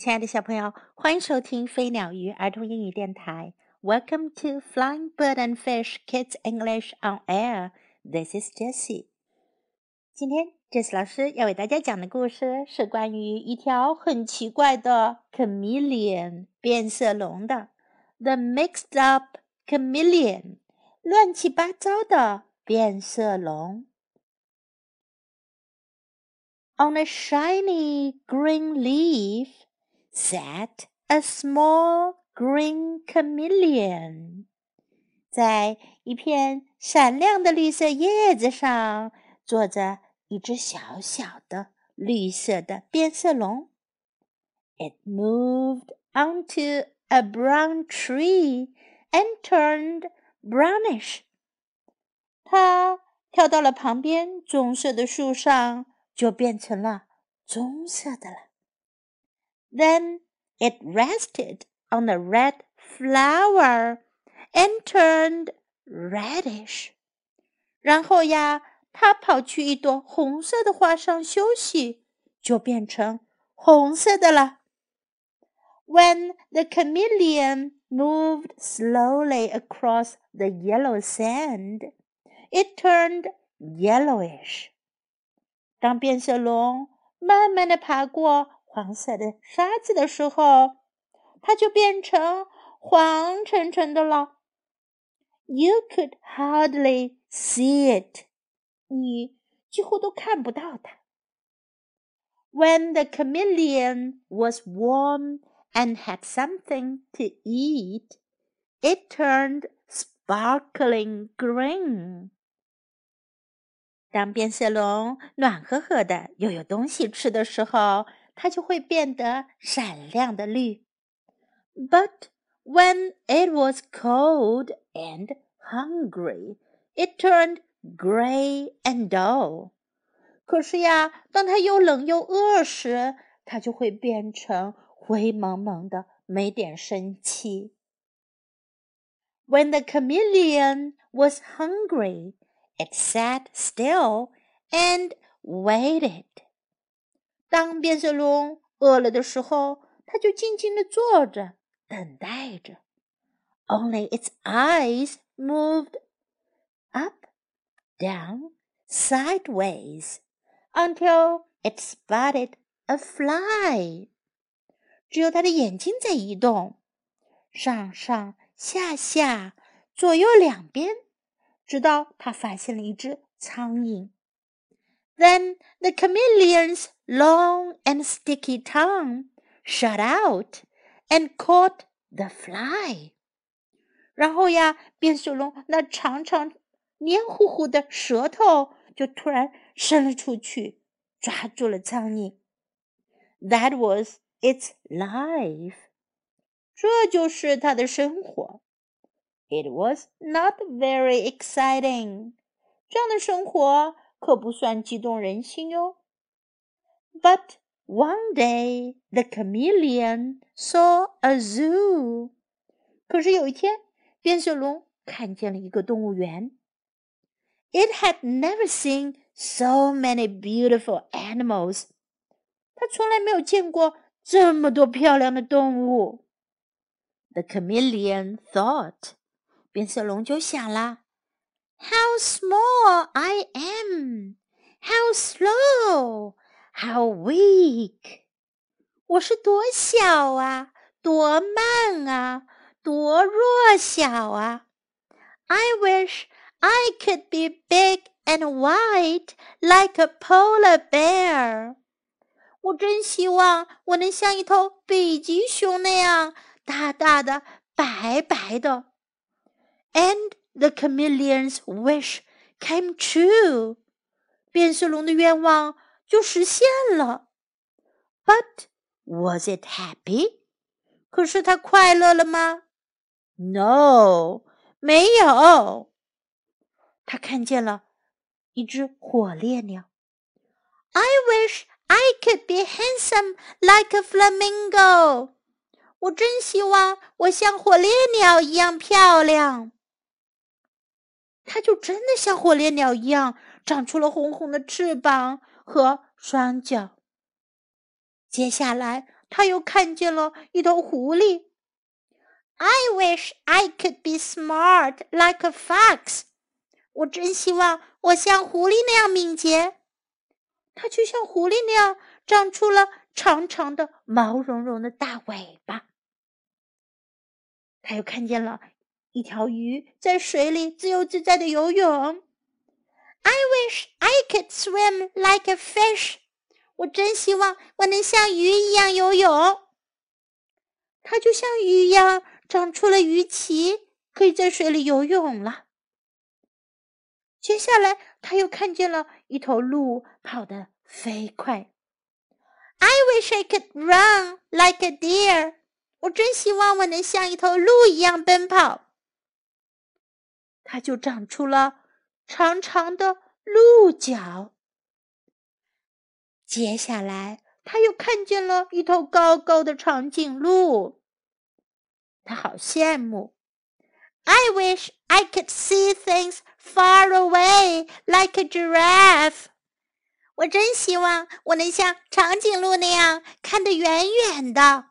亲爱的小朋友，欢迎收听飞鸟鱼儿童英语电台。Welcome to Flying Bird and Fish Kids English on Air. This is Jessie. 今天，Jessie 老师要为大家讲的故事是关于一条很奇怪的 chameleon 变色龙的。The mixed up chameleon，乱七八糟的变色龙。On a shiny green leaf sat a small green chameleon。在一片闪亮的绿色叶子上，坐着一只小小的绿色的变色龙。It moved onto a brown tree and turned brownish。它跳到了旁边棕色的树上，就变成了棕色的了。 then it rested on a red flower and turned reddish. 然后呀，它跑去一朵红色的花上休息，就变成红色的了。When the chameleon moved slowly across the yellow sand, it turned yellowish. 当变色龙慢慢的爬过 黄色的沙子的时候，它就变成黄澄澄的了。You could hardly see it，你几乎都看不到它。When the chameleon was warm and had something to eat, it turned sparkling green. 当变色龙暖和和的又有东西吃的时候， 它就会变得闪亮的绿。But when it was cold and hungry, it turned gray and dull. 可是呀，当它又冷又饿时，它就会变成灰蒙蒙的，没点生气。When the chameleon was hungry, it sat still and waited. 当变色龙饿了的时候，它就静静地坐着，等待着。Only its eyes moved up, down, sideways until it spotted a fly. 只有它的眼睛在移动，上上下下，左右两边，直到它发现了一只苍蝇。Then the chameleon's long and sticky tongue shot out and caught the fly. 然后呀，变色龙那长长、黏糊糊的舌头就突然伸了出去，抓住了苍蝇。That was its life. 这就是它的生活。It was not very exciting. 这样的生活 可不算激动人心哟。But one day the chameleon saw a zoo. 可是有一天，变色龙看见了一个动物园。It had never seen so many beautiful animals. 它从来没有见过这么多漂亮的动物。The chameleon thought. 变色龙就想了。 how small I am! How slow! How weak! 我是多小啊，多慢啊，多弱小啊！I wish I could be big and white like a polar bear. 我真希望我能像一头北极熊那样大大的、白白的。And the chameleon's wish came true. 变色龙的愿望就实现了。But was it happy? 可是它快乐了吗？No，没有。他看见了一只火烈鸟。I wish I could be handsome like a flamingo. 我真希望我像火烈鸟一样漂亮。 它就真的像火烈鸟一样，长出了红红的翅膀和双脚。接下来，他又看见了一头狐狸。I wish I could be smart like a fox。我真希望我像狐狸那样敏捷。它就像狐狸那样长出了长长的毛茸茸的大尾巴。他又看见了一条鱼在水里自由自在的游泳。I wish I could swim like a fish。我真希望我能像鱼一样游泳。它就像鱼一样。长出了鱼鳍，可以在水里游泳了。接下来，他又看见了一头鹿，跑得飞快。I wish I could run like a deer。我真希望我能像一头鹿一样奔跑。它就长出了长长的鹿角。接下来，他又看见了一头高高的长颈鹿。他好羡慕。I wish I could see things far away like a giraffe。我真希望我能像长颈鹿那样看得远远的。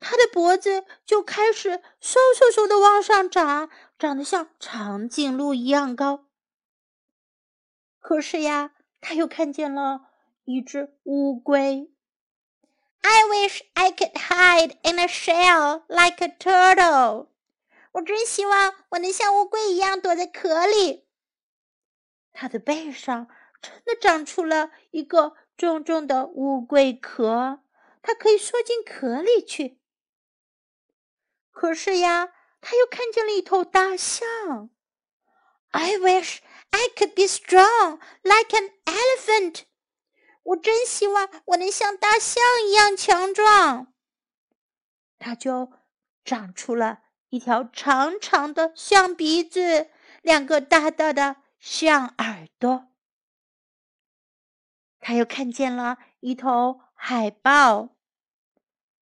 它的脖子就开始嗖嗖嗖的往上长，长得像长颈鹿一样高。可是呀，他又看见了一只乌龟。I wish I could hide in a shell like a turtle。我真希望我能像乌龟一样躲在壳里。它的背上真的长出了一个重重的乌龟壳，它可以缩进壳里去。可是呀，他又看见了一头大象。I wish I could be strong like an elephant。我真希望我能像大象一样强壮。他就长出了一条长长的象鼻子，两个大大的象耳朵。他又看见了一头海豹，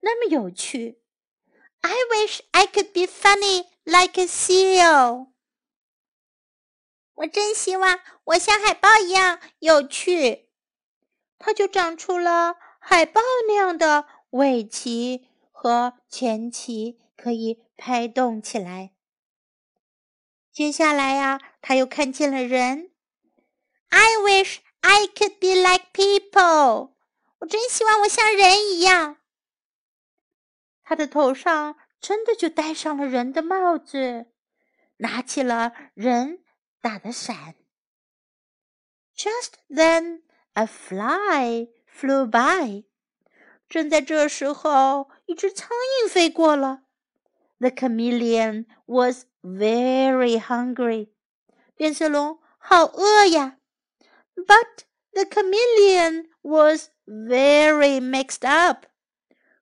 那么有趣。I wish I could be funny like a seal。我真希望我像海豹一样有趣。它就长出了海豹那样的尾鳍和前鳍，可以拍动起来。接下来呀，他又看见了人。I wish I could be like people。我真希望我像人一样。他的头上真的就戴上了人的帽子，拿起了人打的伞。Just then。A fly flew by。正在这时候，一只苍蝇飞过了。The chameleon was very hungry。变色龙好饿呀。But the chameleon was very mixed up。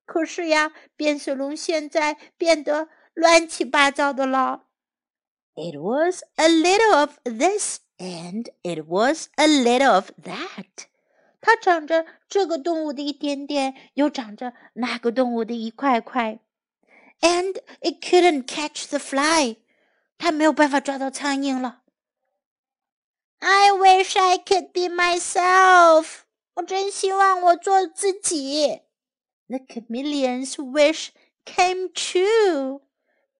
可是呀，变色龙现在变得乱七八糟的了。It was a little of this and it was a little of that。它长着这个动物的一点点，又长着那个动物的一块块。And it couldn't catch the fly。它没有办法抓到苍蝇了。I wish I could be myself。我真希望我做自己。The chameleon's wish came true。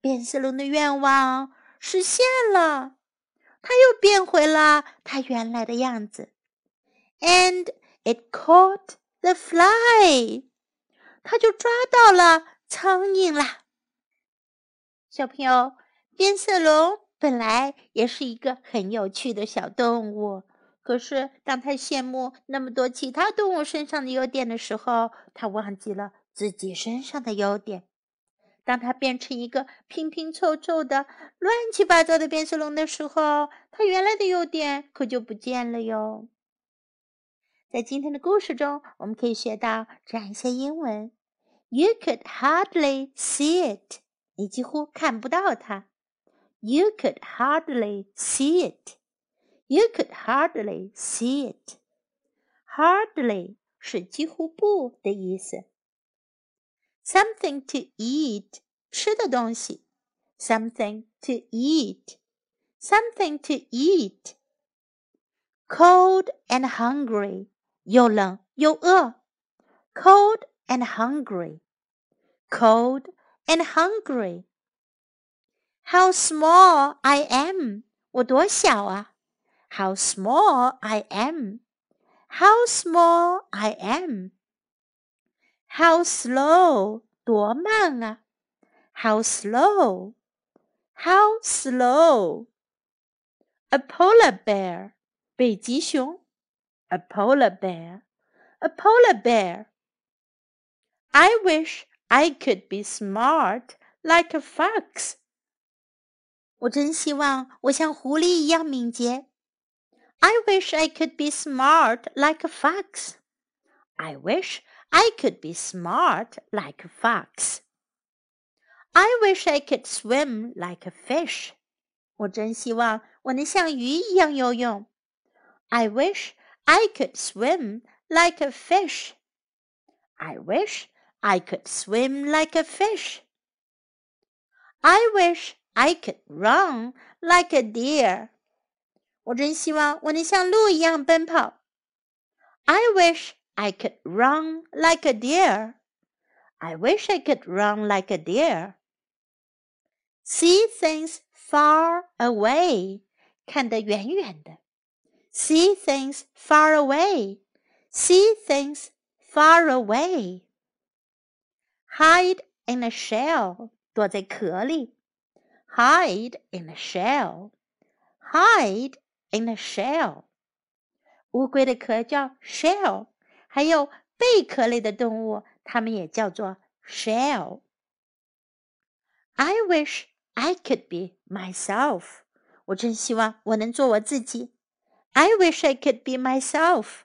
变色龙的愿望实现了。它又变回了它原来的样子。And it caught the fly，它就抓到了苍蝇啦。小朋友，变色龙本来也是一个很有趣的小动物，可是当它羡慕那么多其他动物身上的优点的时候，它忘记了自己身上的优点。当它变成一个拼拼凑凑的、乱七八糟的变色龙的时候，它原来的优点可就不见了哟。在今天的故事中，我们可以学到这样一些英文：You could hardly see it，你几乎看不到它；You could hardly see it。You could hardly see it。Hardly 是几乎不的意思。something to eat，吃的东西；something to eat，something to eat。cold and hungry，又冷又饿。cold and hungry. Cold and hungry. How small I am! 我多小啊 ！How small I am! How small I am! How slow! 多慢啊！How slow! How slow! A polar bear. 北极熊。A polar bear. A polar bear. I wish I could be smart like a fox. 我真希望我像狐狸一样敏捷。 I wish I could be smart like a fox. I wish I could be smart like a fox. I wish I could swim like a fish. 我真希望我能像鱼一样游泳。I wish I could swim like a fish. I wish I could swim like a fish. I wish I could run like a deer. 我真希望我能像鹿一样奔跑。I wish I could run like a deer. I wish I could run like a deer. See things far away. 看得远远的。See things far away. See things far away. Hide in a shell. 躲在壳里。hide in a shell. Hide in a shell. 乌龟的壳叫 shell，还有贝壳类的动物，它们也叫做 shell。I wish I could be myself。我真希望我能做我自己。I wish I could be myself.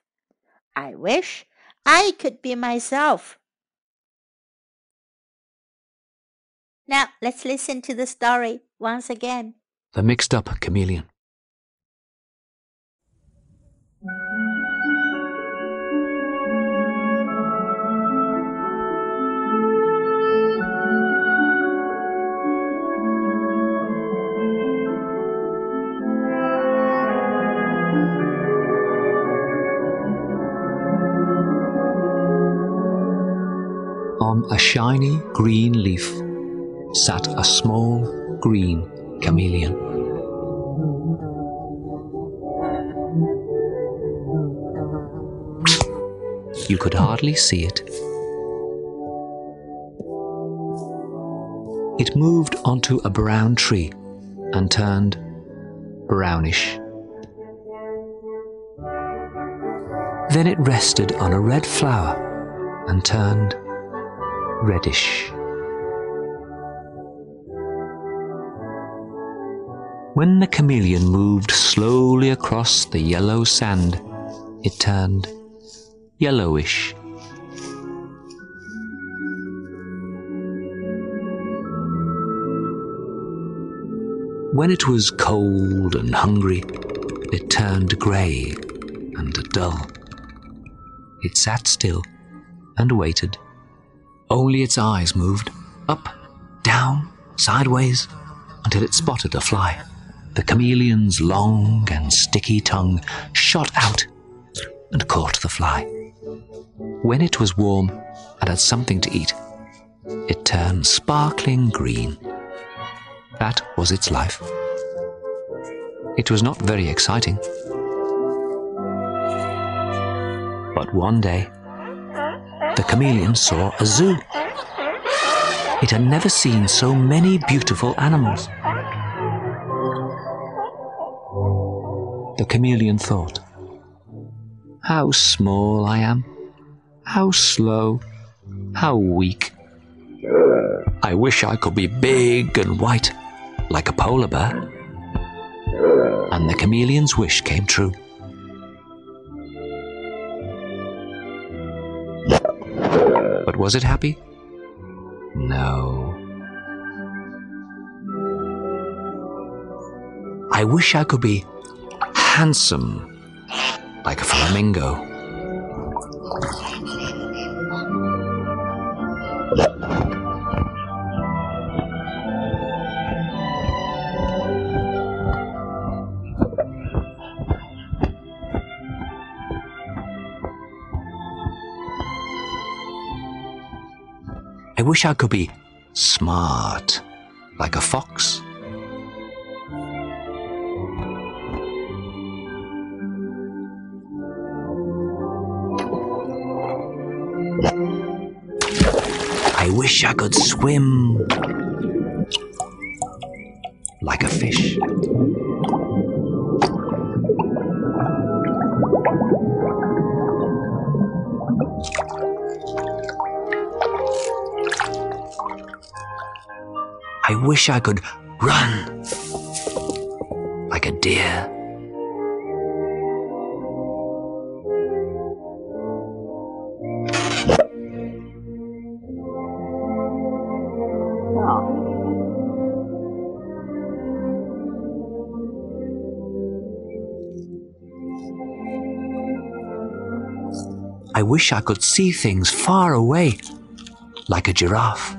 I wish I could be myself. Now let's listen to the story once again. The Mixed Up Chameleon. A shiny green leaf sat a small green chameleon. You could hardly see it. It moved onto a brown tree and turned brownish. Then it rested on a red flower and turned reddish. When the chameleon moved slowly across the yellow sand, it turned yellowish. When it was cold and hungry, it turned grey and dull. It sat still and waited. Only its eyes moved up, down, sideways, until it spotted a fly. The chameleon's long and sticky tongue shot out and caught the fly. When it was warm and had something to eat, it turned sparkling green. That was its life. It was not very exciting. But one day, the chameleon saw a zoo. It had never seen so many beautiful animals. The chameleon thought, How small I am, how slow, how weak. I wish I could be big and white, like a polar bear. And the chameleon's wish came true. Was it happy? No. I wish I could be handsome, like a flamingo. Wish I could be smart, like a fox. I wish I could swim like a fish. Wish I could run like a deer. I wish I could see things far away, like a giraffe.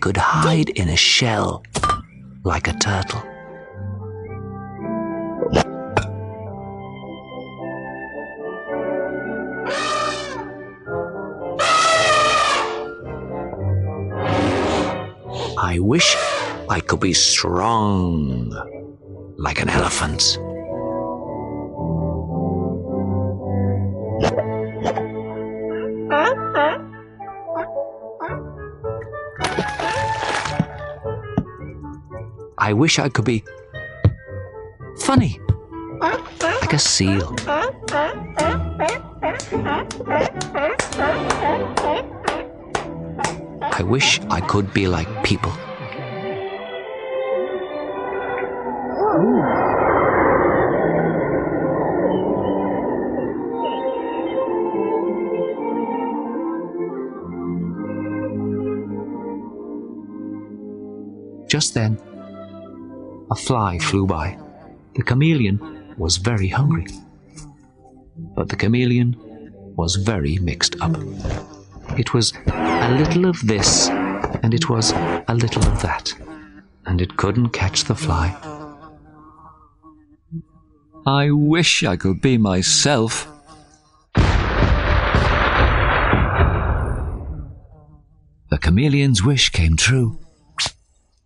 Could hide in a shell like a turtle. I wish I could be strong like an elephant. I wish I could be funny like a seal. I wish I could be like people. Just then, a fly flew by. The chameleon was very hungry. But the chameleon was very mixed up. It was a little of this, and it was a little of that, and it couldn't catch the fly. I wish I could be myself. The chameleon's wish came true,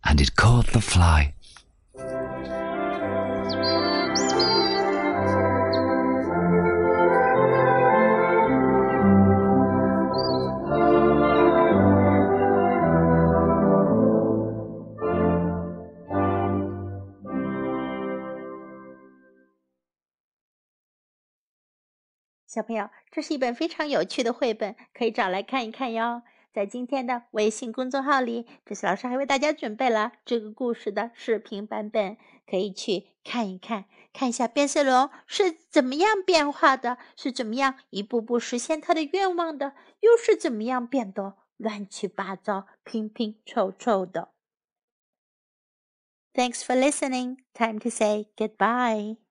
and it caught the fly. 小朋友，这是一本非常有趣的绘本，可以找来看一看哟。在今天的微信公众号里，这次老师还为大家准备了这个故事的视频版本，可以去看一看，看一下变色龙是怎么样变化的，是怎么样一步步实现他的愿望的，又是怎么样变得乱七八糟、拼拼凑凑的。Thanks for listening. Time to say goodbye.